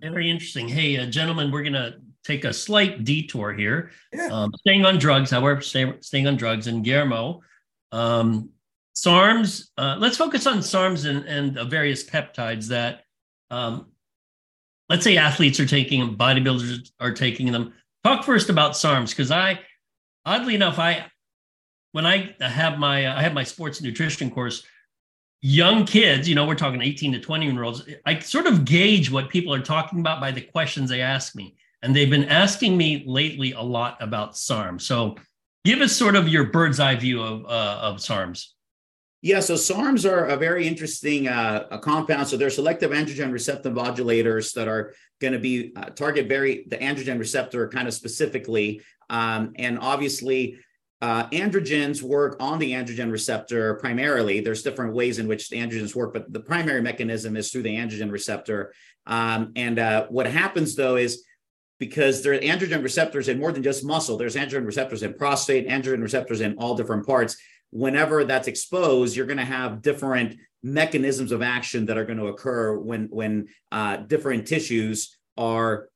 Very interesting. Hey, uh, gentlemen, we're going to take a slight detour here. Yeah. Um, staying on drugs, however, stay, staying on drugs. And Guillermo, um, SARMs, uh, let's focus on SARMs and, and various peptides that, um, let's say athletes are taking them, bodybuilders are taking them. Talk first about SARMs, because I, oddly enough, I, when I have my, I have my sports nutrition course, young kids, you know, we're talking 18 to 20 year olds, I sort of gauge what people are talking about by the questions they ask me. And they've been asking me lately a lot about SARM. So give us sort of your bird's eye view of, uh, of SARMs. Yeah, so SARMs are a very interesting uh, a compound. So they're selective androgen receptor modulators that are going to be uh, target very the androgen receptor kind of specifically. Um, and obviously, uh, androgens work on the androgen receptor primarily. There's different ways in which the androgens work, but the primary mechanism is through the androgen receptor. Um, and uh, what happens though is because there are androgen receptors in more than just muscle. There's androgen receptors in prostate, androgen receptors in all different parts. Whenever that's exposed, you're going to have different mechanisms of action that are going to occur when when uh, different tissues are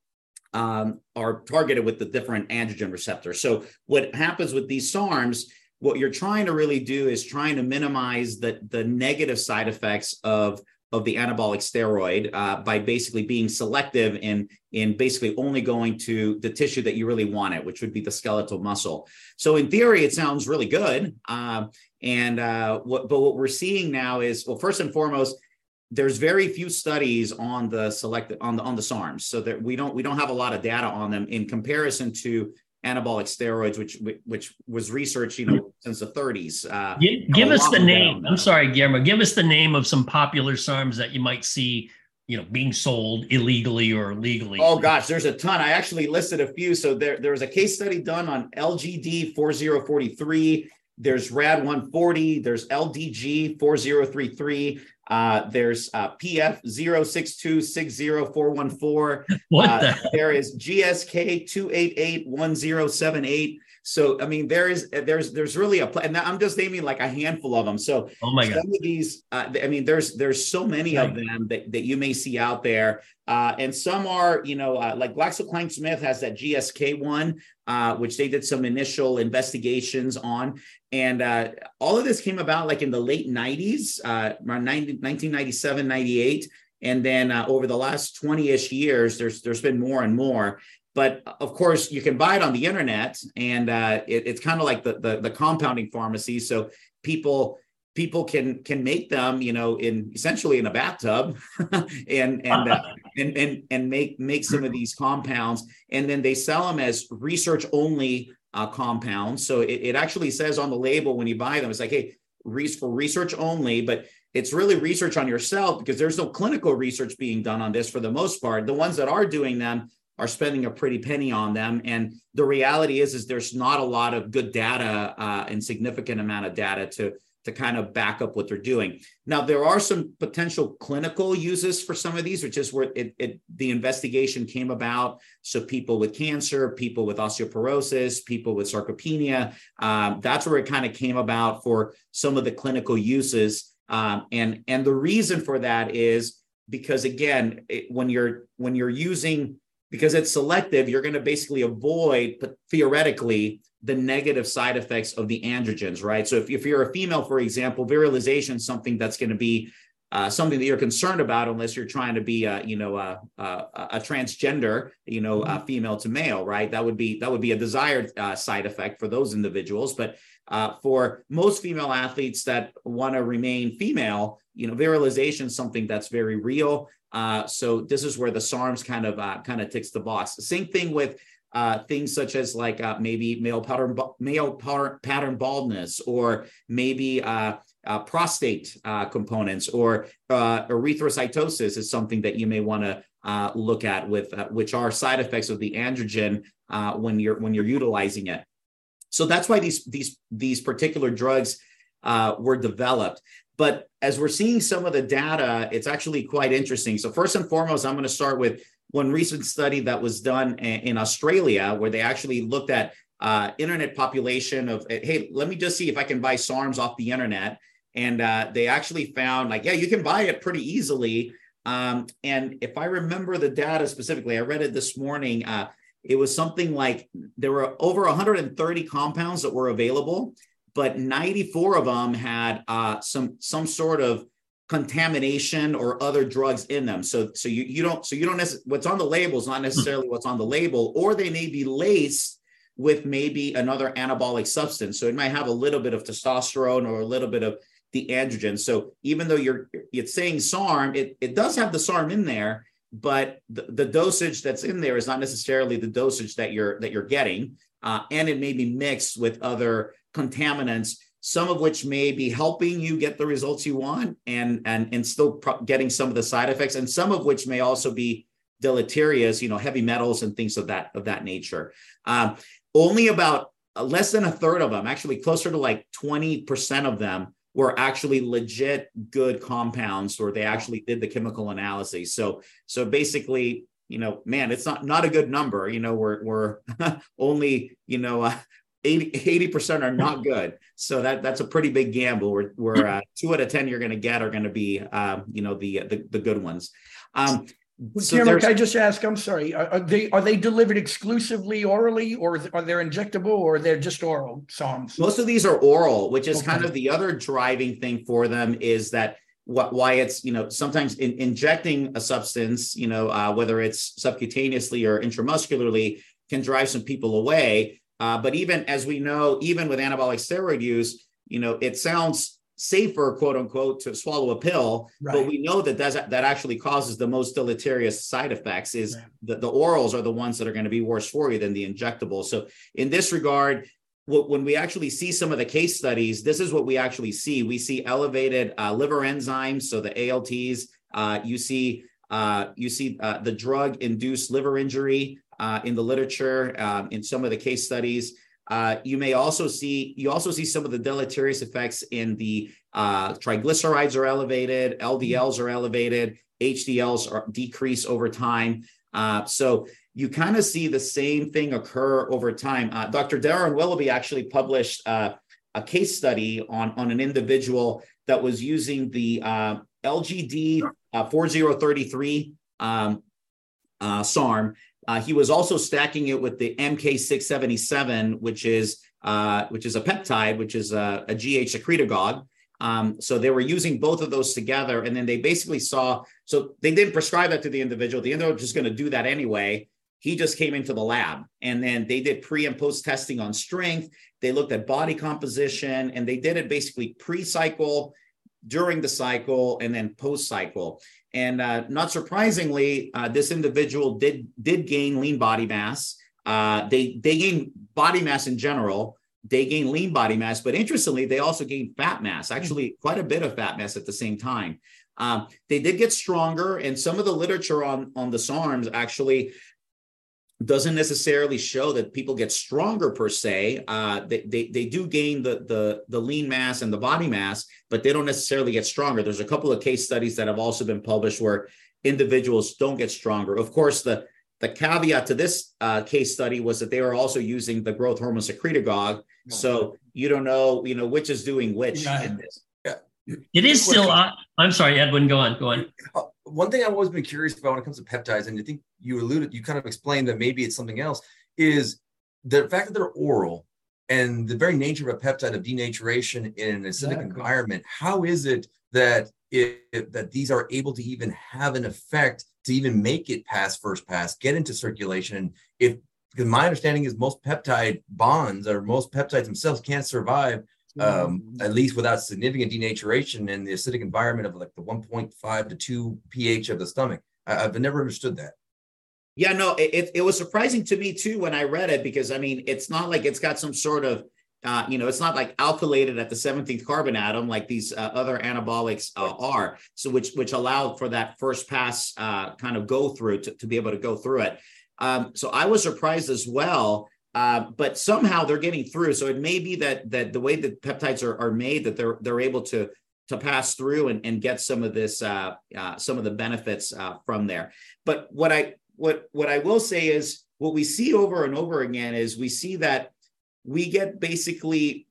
um, are targeted with the different androgen receptors. So what happens with these SARMs, what you're trying to really do is trying to minimize the, the negative side effects of, of the anabolic steroid uh, by basically being selective in, in basically only going to the tissue that you really want it, which would be the skeletal muscle. So in theory, it sounds really good. Uh, and uh, what, but what we're seeing now is, well, first and foremost, there's very few studies on the selected on the on the SARMs, so that we don't we don't have a lot of data on them in comparison to anabolic steroids, which which was researched, you know, since the 30s. Uh, give, give us the name. I'm sorry, Guillermo. Give us the name of some popular SARMs that you might see, you know, being sold illegally or legally. Oh gosh, there's a ton. I actually listed a few. So there there was a case study done on LGD 4043. There's RAD 140. There's LDG 4033. Uh, there's uh, PF 06260414. What uh, the there is GSK 2881078. So I mean, there is there's there's really a and I'm just naming like a handful of them. So oh my god, some of these uh, I mean, there's there's so many right. of them that, that you may see out there, uh, and some are you know uh, like GlaxoSmithKline has that GSK one, uh, which they did some initial investigations on, and uh, all of this came about like in the late 90s, uh, around 90, 1997, 98. And then uh, over the last 20-ish years, there's there's been more and more. But of course, you can buy it on the internet, and uh, it, it's kind of like the, the, the compounding pharmacy. So people people can can make them, you know, in essentially in a bathtub, and and, uh, and and and make make some of these compounds, and then they sell them as research only uh, compounds. So it, it actually says on the label when you buy them, it's like, hey, for research only, but it's really research on yourself because there's no clinical research being done on this for the most part. The ones that are doing them are spending a pretty penny on them and the reality is is there's not a lot of good data uh, and significant amount of data to to kind of back up what they're doing. Now there are some potential clinical uses for some of these which is where it, it the investigation came about. So people with cancer people with osteoporosis people with sarcopenia um, that's where it kind of came about for some of the clinical uses. Um, and and the reason for that is because again it, when you're when you're using because it's selective, you're going to basically avoid, but theoretically, the negative side effects of the androgens, right? So if, if you're a female, for example, virilization is something that's going to be uh, something that you're concerned about unless you're trying to be a, you know a, a, a transgender you know mm-hmm. female to male right that would be that would be a desired uh, side effect for those individuals but uh, for most female athletes that want to remain female you know virilization is something that's very real uh, so this is where the SARMs kind of uh, kind of ticks the box. Same thing with uh, things such as like uh, maybe male pattern male pattern baldness or maybe uh, uh, prostate components or erythrocytosis is something that you may want to look at with which are side effects of the androgen when you're when you're utilizing it. So that's why these these these particular drugs were developed. But as we're seeing some of the data, it's actually quite interesting. So, first and foremost, I'm going to start with one recent study that was done in Australia where they actually looked at uh, internet population of hey let me just see if i can buy sarms off the internet and uh, they actually found like, yeah, you can buy it pretty easily. Um, and if I remember the data specifically, I read it this morning. Uh, it was something like there were over 130 compounds that were available, but 94 of them had uh, some some sort of contamination or other drugs in them. So so you you don't so you don't necessarily what's on the label is not necessarily what's on the label, or they may be laced with maybe another anabolic substance. So it might have a little bit of testosterone or a little bit of the androgen. So even though you're it's saying SARM, it, it does have the SARM in there, but the, the dosage that's in there is not necessarily the dosage that you're that you're getting. Uh, and it may be mixed with other contaminants, some of which may be helping you get the results you want and and and still pro- getting some of the side effects, and some of which may also be deleterious, you know, heavy metals and things of that of that nature. Um, only about uh, less than a third of them, actually closer to like 20% of them were actually legit good compounds or they actually did the chemical analysis. So so basically, you know, man, it's not not a good number. You know, we're we're only, you know, uh, 80 percent are not good. So that that's a pretty big gamble. Where where uh, two out of ten you're going to get are going to be, um, you know, the, the the good ones. Um, so Cameron, can I just ask? I'm sorry. Are, are, they are they delivered exclusively orally, or are they injectable, or they're just oral SARMs? Most of these are oral, which is okay. kind of the other driving thing for them is that what why it's you know sometimes in, injecting a substance, you know uh, whether it's subcutaneously or intramuscularly, can drive some people away. Uh, but even as we know, even with anabolic steroid use, you know it sounds safer, quote unquote, to swallow a pill. Right. But we know that that's, that actually causes the most deleterious side effects. Is right. the, the orals are the ones that are going to be worse for you than the injectable. So in this regard, when we actually see some of the case studies, this is what we actually see. We see elevated uh, liver enzymes, so the ALTs. Uh, you see, uh, you see uh, the drug-induced liver injury uh, in the literature um, in some of the case studies. Uh, you may also see you also see some of the deleterious effects in the uh, triglycerides are elevated, LDLs are elevated, HDLs are decrease over time. Uh, so you kind of see the same thing occur over time. Uh, Dr. Darren Willoughby actually published uh, a case study on, on an individual that was using the LGD 4033 um, SARM uh, he was also stacking it with the MK677, which is uh, which is a peptide, which is a, a GH secretagogue. Um, so they were using both of those together, and then they basically saw. So they didn't prescribe that to the individual. The individual was just going to do that anyway. He just came into the lab, and then they did pre and post testing on strength. They looked at body composition, and they did it basically pre-cycle, during the cycle, and then post-cycle. And uh, not surprisingly, uh, this individual did did gain lean body mass. Uh, they they gain body mass in general. They gain lean body mass, but interestingly, they also gain fat mass. Actually, quite a bit of fat mass at the same time. Um, they did get stronger, and some of the literature on on the SARMs actually doesn't necessarily show that people get stronger per se. Uh, they, they, they do gain the, the, the lean mass and the body mass, but they don't necessarily get stronger. There's a couple of case studies that have also been published where individuals don't get stronger. Of course, the, the caveat to this uh, case study was that they were also using the growth hormone secretagogue. So you don't know, you know, which is doing which yeah. in this. Yeah. It is still, uh, I'm sorry, Edwin, go on, go on. One thing I've always been curious about when it comes to peptides, and I think you alluded, you kind of explained that maybe it's something else, is the fact that they're oral and the very nature of a peptide of denaturation in an acidic exactly. environment. How is it that it, that these are able to even have an effect to even make it past first pass, get into circulation? If because my understanding is most peptide bonds or most peptides themselves can't survive um, at least without significant denaturation in the acidic environment of like the 1.5 to 2 pH of the stomach. I, have never understood that. Yeah, no, it, it was surprising to me too when I read it because I mean, it's not like it's got some sort of, uh, you know, it's not like alkylated at the 17th carbon atom like these uh, other anabolics uh, are. So, which which allowed for that first pass uh, kind of go through to, to be able to go through it. Um, so I was surprised as well uh, but somehow they're getting through. So it may be that that the way that peptides are, are made, that they're they're able to to pass through and, and get some of this uh, uh, some of the benefits uh, from there. But what I what what I will say is what we see over and over again is we see that we get basically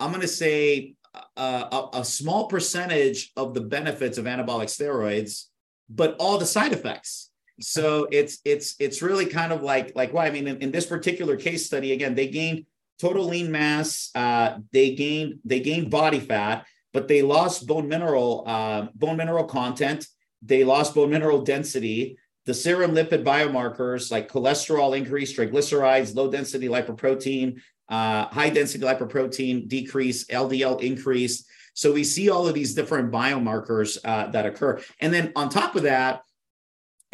I'm going to say a, a small percentage of the benefits of anabolic steroids, but all the side effects. So it's it's it's really kind of like like why I mean in, in this particular case study again they gained total lean mass, uh, they gained they gained body fat, but they lost bone mineral uh, bone mineral content, they lost bone mineral density. The serum lipid biomarkers like cholesterol increase, triglycerides, low density lipoprotein, uh, high density lipoprotein decrease, LDL increase. So we see all of these different biomarkers uh, that occur. And then on top of that,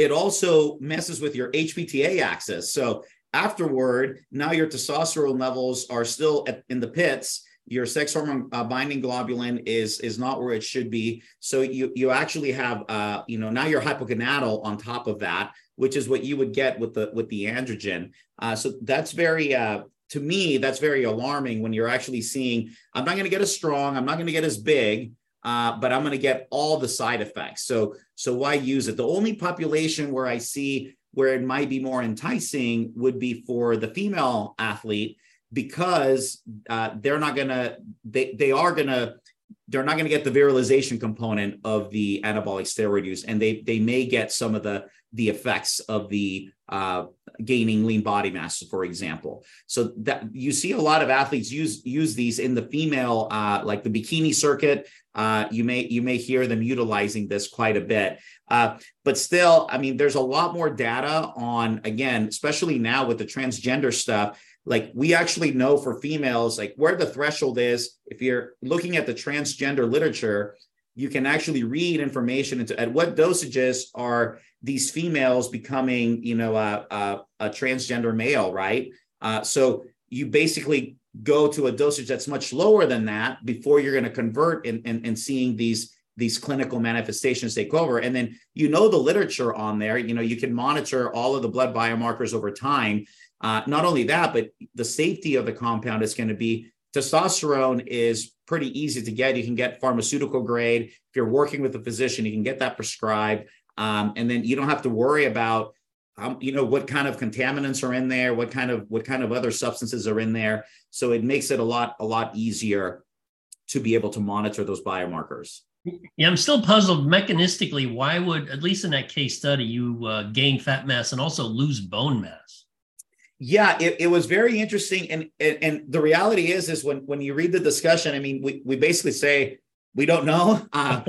it also messes with your HPTA axis. So afterward, now your testosterone levels are still at, in the pits. Your sex hormone uh, binding globulin is is not where it should be. So you you actually have uh, you know now you're hypogonadal on top of that, which is what you would get with the with the androgen. Uh, so that's very uh, to me, that's very alarming when you're actually seeing, I'm not going to get as strong, I'm not going to get as big, uh, but I'm going to get all the side effects. So, so why use it? The only population where I see where it might be more enticing would be for the female athlete because uh, they're not going to, they, they are going to, they're not going to get the virilization component of the anabolic steroid use, and they they may get some of the the effects of the uh, gaining lean body mass, for example. So that you see a lot of athletes use use these in the female, uh, like the bikini circuit. Uh, you may you may hear them utilizing this quite a bit, uh, but still, I mean, there's a lot more data on again, especially now with the transgender stuff. Like we actually know for females, like where the threshold is. If you're looking at the transgender literature, you can actually read information into at what dosages are these females becoming, you know, a, a, a transgender male, right? Uh, so you basically go to a dosage that's much lower than that before you're going to convert and, seeing these these clinical manifestations take over and then you know the literature on there you know you can monitor all of the blood biomarkers over time uh, not only that but the safety of the compound is going to be testosterone is pretty easy to get. You can get pharmaceutical grade. If you're working with a physician you can get that prescribed. Um, and then you don't have to worry about um, you know what kind of contaminants are in there what kind of what kind of other substances are in there. So it makes it a lot a lot easier to be able to monitor those biomarkers. Yeah i'm still puzzled mechanistically why would at least in that case study you uh, gain fat mass and also lose bone mass yeah it, it was very interesting and, and and the reality is is when when you read the discussion i mean we, we basically say we don't know. Uh,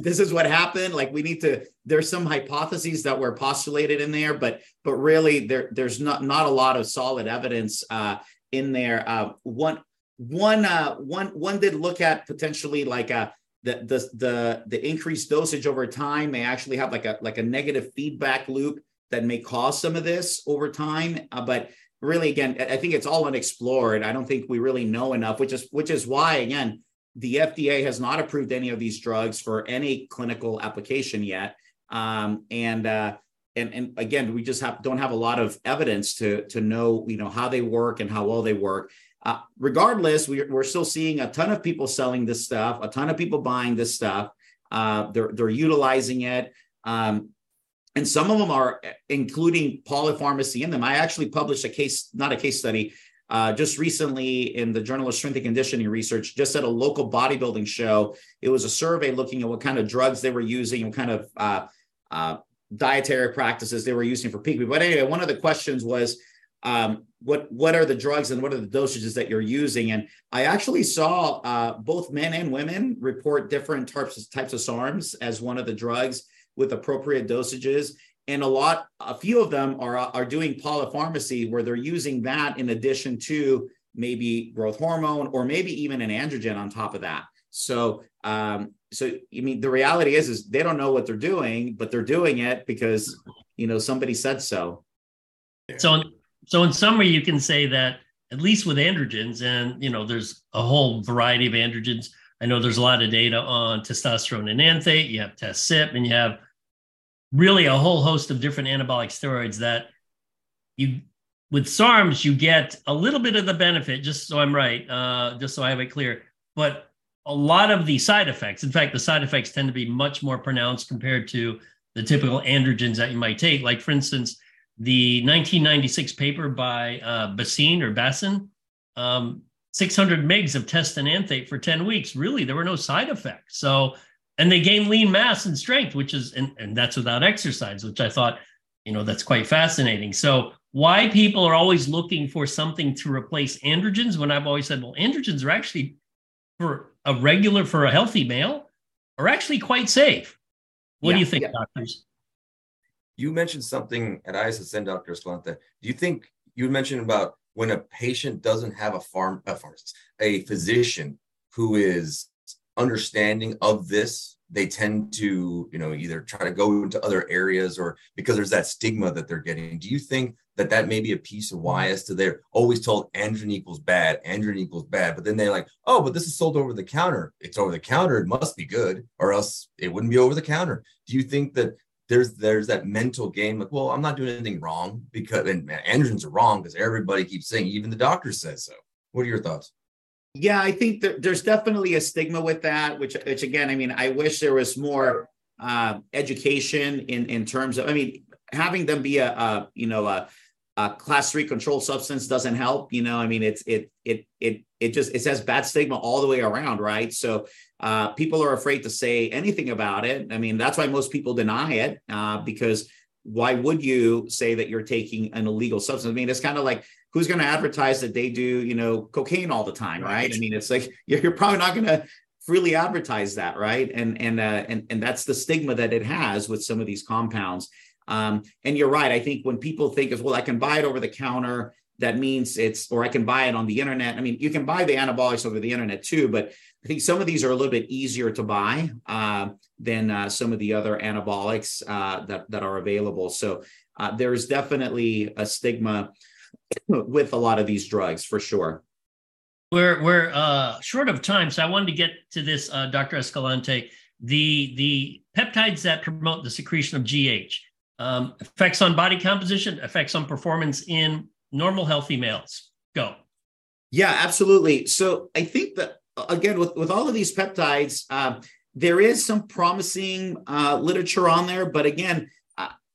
this is what happened. Like we need to. There's some hypotheses that were postulated in there, but but really there there's not not a lot of solid evidence uh, in there. Uh, one one uh, one one did look at potentially like a uh, the the the the increased dosage over time may actually have like a like a negative feedback loop that may cause some of this over time. Uh, but really, again, I think it's all unexplored. I don't think we really know enough, which is which is why again the FDA has not approved any of these drugs for any clinical application yet. Um, and, uh, and, and again, we just have, don't have a lot of evidence to, to know, you know, how they work and how well they work. Uh, regardless, we're, we're still seeing a ton of people selling this stuff, a ton of people buying this stuff. Uh, they're, they're utilizing it. Um, and some of them are including polypharmacy in them. I actually published a case, not a case study, uh, just recently in the Journal of Strength and Conditioning Research, just at a local bodybuilding show, it was a survey looking at what kind of drugs they were using, what kind of uh, uh, dietary practices they were using for peak. But anyway, one of the questions was, um, what what are the drugs and what are the dosages that you're using? And I actually saw uh, both men and women report different types of, types of SARMs as one of the drugs with appropriate dosages. And a lot a few of them are are doing polypharmacy where they're using that in addition to maybe growth hormone or maybe even an androgen on top of that. So um so i mean the reality is is they don't know what they're doing but they're doing it because you know somebody said so. So so in summary you can say that at least with androgens and you know there's a whole variety of androgens. I know there's a lot of data on testosterone and enanthate you have test sip and you have really a whole host of different anabolic steroids that you with SARMs you get a little bit of the benefit, just so I'm right, uh, just so I have it clear. But a lot of the side effects, in fact, the side effects tend to be much more pronounced compared to the typical androgens that you might take. Like for instance, the 1996 paper by uh, or Bassin um, 600 megs of testananthate for 10 weeks. Really, there were no side effects. So, and they gain lean mass and strength, which is, and, and that's without exercise, which I thought, you know, that's quite fascinating. So, why people are always looking for something to replace androgens when I've always said, well, androgens are actually for a regular, for a healthy male, are actually quite safe. What yeah, do you think, yeah. doctors? You mentioned something at ISSN, Dr. Escalante. Do you think you mentioned about when a patient doesn't have a farm, a pharmacist, a physician who is understanding of this, they tend to, you know, either try to go into other areas or because there's that stigma that they're getting. Do you think that that may be a piece of why as to they're always told androgen equals bad, androgen equals bad, but then they're like, oh, but this is sold over the counter. It's over the counter. It must be good, or else it wouldn't be over the counter. Do you think that there's there's that mental game like, well, I'm not doing anything wrong because and androgens are wrong because everybody keeps saying, even the doctor says so. What are your thoughts? Yeah, I think that there's definitely a stigma with that, which which again, I mean, I wish there was more uh, education in in terms of, I mean, having them be a, a you know a, a, class three controlled substance doesn't help. You know, I mean, it's it it it it just it says bad stigma all the way around, right? So uh, people are afraid to say anything about it. I mean, that's why most people deny it uh, because why would you say that you're taking an illegal substance? I mean, it's kind of like who's going to advertise that they do, you know, cocaine all the time, right? right? I mean, it's like you're, you're probably not going to freely advertise that, right? And and uh, and and that's the stigma that it has with some of these compounds. Um, and you're right. I think when people think of well, I can buy it over the counter, that means it's or I can buy it on the internet. I mean, you can buy the anabolics over the internet too, but I think some of these are a little bit easier to buy uh, than uh, some of the other anabolics uh, that that are available. So uh, there is definitely a stigma with a lot of these drugs for sure. We're we're uh, short of time, so I wanted to get to this, uh, Dr. Escalante. The the peptides that promote the secretion of GH um, effects on body composition, effects on performance in normal healthy males. Go. Yeah, absolutely. So I think that again with with all of these peptides, uh, there is some promising uh, literature on there, but again,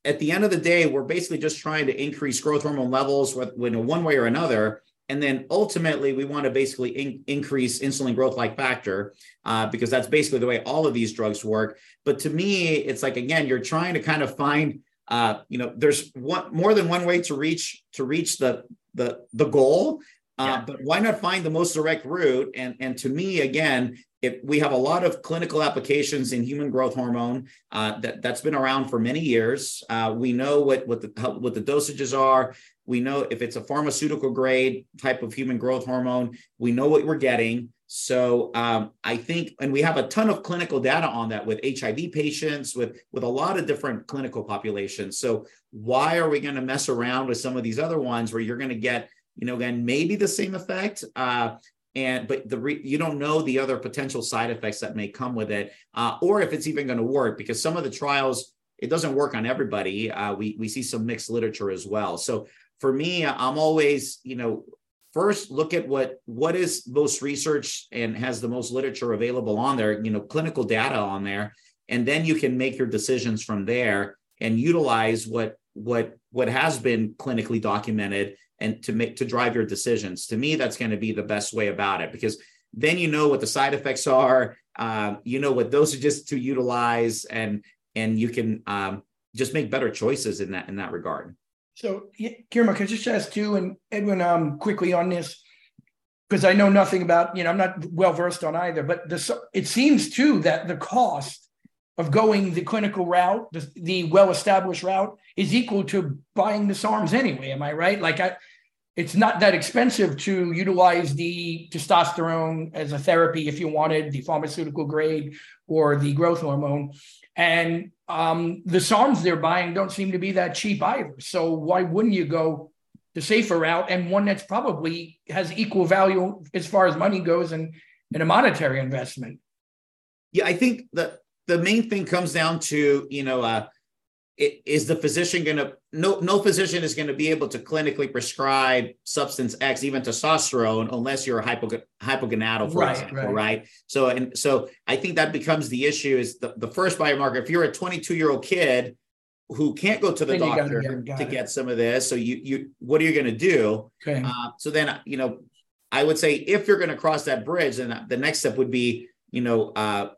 at the end of the day, we're basically just trying to increase growth hormone levels with, one way or another. And then ultimately, we want to basically in, increase insulin growth like factor uh, because that's basically the way all of these drugs work. But to me, it's like again, you're trying to kind of find, uh, you know, there's one more than one way to reach to reach the the the goal. Uh, yeah. But why not find the most direct route? And and to me, again, if we have a lot of clinical applications in human growth hormone uh, that that's been around for many years. Uh, we know what what the what the dosages are. We know if it's a pharmaceutical grade type of human growth hormone. We know what we're getting. So um, I think, and we have a ton of clinical data on that with HIV patients, with with a lot of different clinical populations. So why are we going to mess around with some of these other ones where you're going to get you know, again, maybe the same effect, uh, and but the re, you don't know the other potential side effects that may come with it uh, or if it's even going to work because some of the trials it doesn't work on everybody. Uh, we we see some mixed literature as well. So for me i'm always you know first look at what what is most research and has the most literature available on there you know clinical data on there and then you can make your decisions from there and utilize what what what has been clinically documented and to make to drive your decisions. To me, that's going to be the best way about it because then you know what the side effects are, um, you know what dosages to utilize, and and you can um, just make better choices in that in that regard. So, Guillermo, can I just ask you and Edwin um, quickly on this? Because I know nothing about, you know, I'm not well versed on either, but the, it seems too that the cost of going the clinical route, the, the well established route, is equal to buying the SARMs anyway. Am I right? Like, I, it's not that expensive to utilize the testosterone as a therapy if you wanted the pharmaceutical grade or the growth hormone. And um, the SARMs they're buying don't seem to be that cheap either. So why wouldn't you go the safer route and one that's probably has equal value as far as money goes and, in a monetary investment? Yeah, I think that the main thing comes down to, you know, uh, is the physician going to no no physician is going to be able to clinically prescribe substance x even testosterone unless you're a hypo, hypogonadal for right, example right. right so and so i think that becomes the issue is the, the first biomarker if you're a 22 year old kid who can't go to the then doctor get, to it. get some of this so you you what are you going to do okay. Uh, so then you know I would say if you're going to cross that bridge, then the next step would be, you know, uh,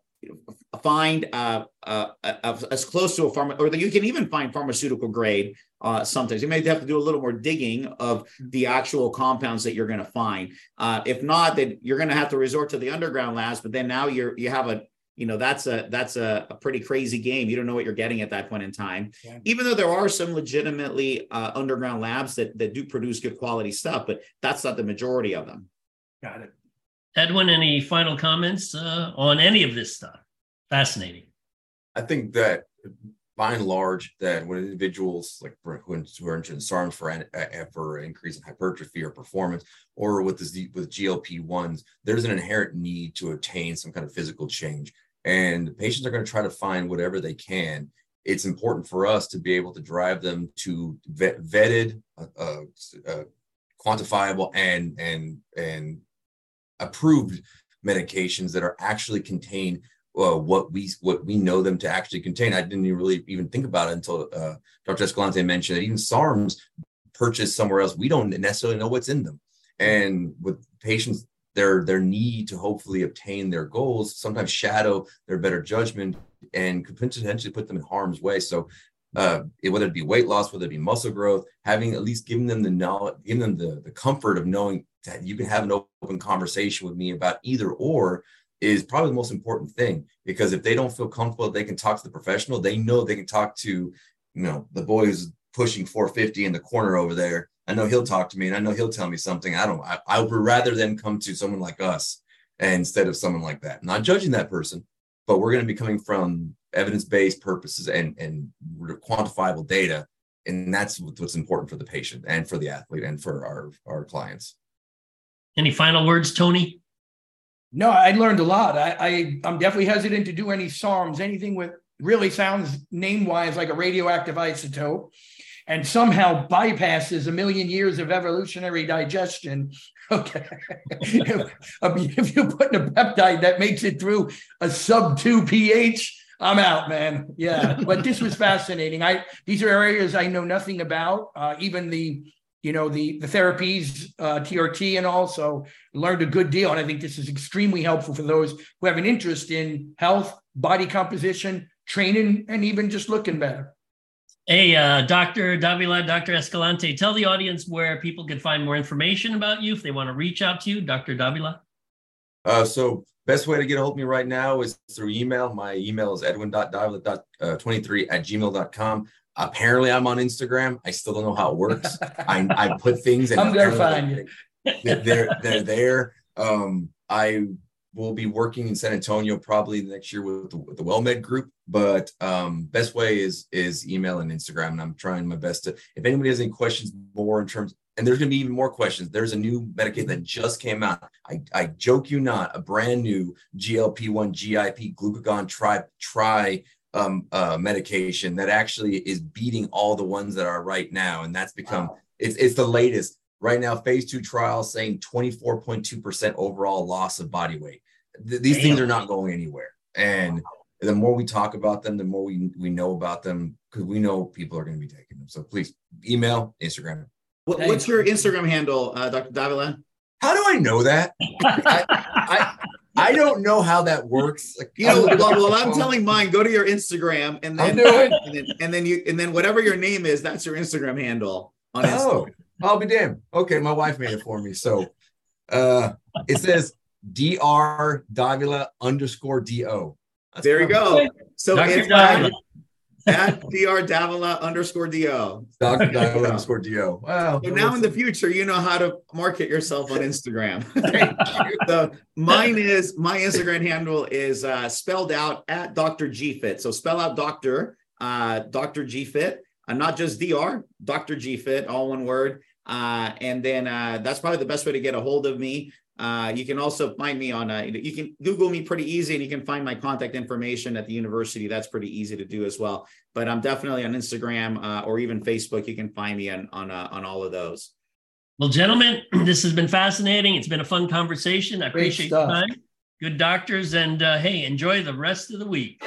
find uh, uh, uh, as close to a pharma, or that you can even find pharmaceutical grade. Uh, sometimes you may have to do a little more digging of the actual compounds that you're going to find. Uh, if not, then you're going to have to resort to the underground labs. But then now you're you have a you know that's a that's a, a, pretty crazy game you don't know what you're getting at that point in time yeah. even though there are some legitimately uh, underground labs that that do produce good quality stuff but that's not the majority of them got it edwin any final comments uh, on any of this stuff? Fascinating. I think that by and large that when individuals like who, are in SARMs for uh, for increase in hypertrophy or performance, or with the with GLP ones, there's an inherent need to attain some kind of physical change. And patients are going to try to find whatever they can. It's important for us to be able to drive them to vet, vetted uh, uh, uh, quantifiable and and and approved medications that are actually contain uh, what we what we know them to actually contain. I didn't really even think about it until uh, Dr. Escalante mentioned that even SARMs purchased somewhere else, we don't necessarily know what's in them. And with patients their their need to hopefully obtain their goals sometimes shadow their better judgment and could potentially put them in harm's way so uh, whether it be weight loss whether it be muscle growth having at least giving them the knowledge giving them the, the comfort of knowing that you can have an open conversation with me about either or is probably the most important thing because if they don't feel comfortable they can talk to the professional they know they can talk to you know the boy who's pushing 450 in the corner over there I know he'll talk to me and I know he'll tell me something. I don't, I, I would rather them come to someone like us instead of someone like that. not judging that person, but we're going to be coming from evidence-based purposes and, and quantifiable data. And that's what's important for the patient and for the athlete and for our, our clients. Any final words, Tony? No, I learned a lot. I, I am definitely hesitant to do any SARMs, anything with really sounds name wise like a radioactive isotope and somehow bypasses a million years of evolutionary digestion. Okay. if, you put in a peptide that makes it through a sub two pH, I'm out, man. Yeah. But this was fascinating. I these are areas I know nothing about. Uh, even the you know the the therapies uh, trt and all so learned a good deal and i think this is extremely helpful for those who have an interest in health body composition training and even just looking better Hey, uh, Dr. Davila, Dr. Escalante, tell the audience where people can find more information about you if they want to reach out to you, Dr. Davila. Uh, so best way to get a hold of me right now is through email. My email is edwin.davila.23 at gmail.com. Apparently I'm on Instagram. I still don't know how it works. I, I put things and I'm verifying you. They're, they're there. Um, I we'll be working in San Antonio probably next year with the, with the WellMed group. But um, best way is is email and Instagram, and I'm trying my best to. If anybody has any questions more in terms, and there's going to be even more questions. There's a new medication that just came out. I, I joke you not, a brand new GLP-1 GIP glucagon tri tri um, uh, medication that actually is beating all the ones that are right now, and that's become wow. it's it's the latest right now. Phase two trial saying 24.2% overall loss of body weight th- these Damn. things are not going anywhere. And the more we talk about them, the more we, we know about them because we know people are going to be taking them. So please email, Instagram. What, what's your Instagram handle, uh, Dr. Davila? How do I know that? I, I, I don't know how that works. Like, you know, well, well, I'm telling mine. Go to your Instagram, and then, and then, and then you, and then whatever your name is, that's your Instagram handle on Instagram. Oh, I'll be damned. Okay, my wife made it for me. So, uh, it says Dr. Davila underscore Do. That's there you go. So Dr. it's Davila. at Dr. Davila underscore Do. Dr. Davila underscore Do. Wow. So now in the future, you know how to market yourself on Instagram. so mine is my Instagram handle is uh, spelled out at Dr. G Fit. So spell out Doctor, uh, Dr. G Fit. Uh, not just DR, Dr. G Fit, all one word. Uh, and then uh, that's probably the best way to get a hold of me. Uh, you can also find me on, uh, you can Google me pretty easy and you can find my contact information at the university. That's pretty easy to do as well. But I'm definitely on Instagram uh, or even Facebook. You can find me on, on, uh, on all of those. Well, gentlemen, this has been fascinating. It's been a fun conversation. I appreciate your time. Good doctors. And uh, hey, enjoy the rest of the week.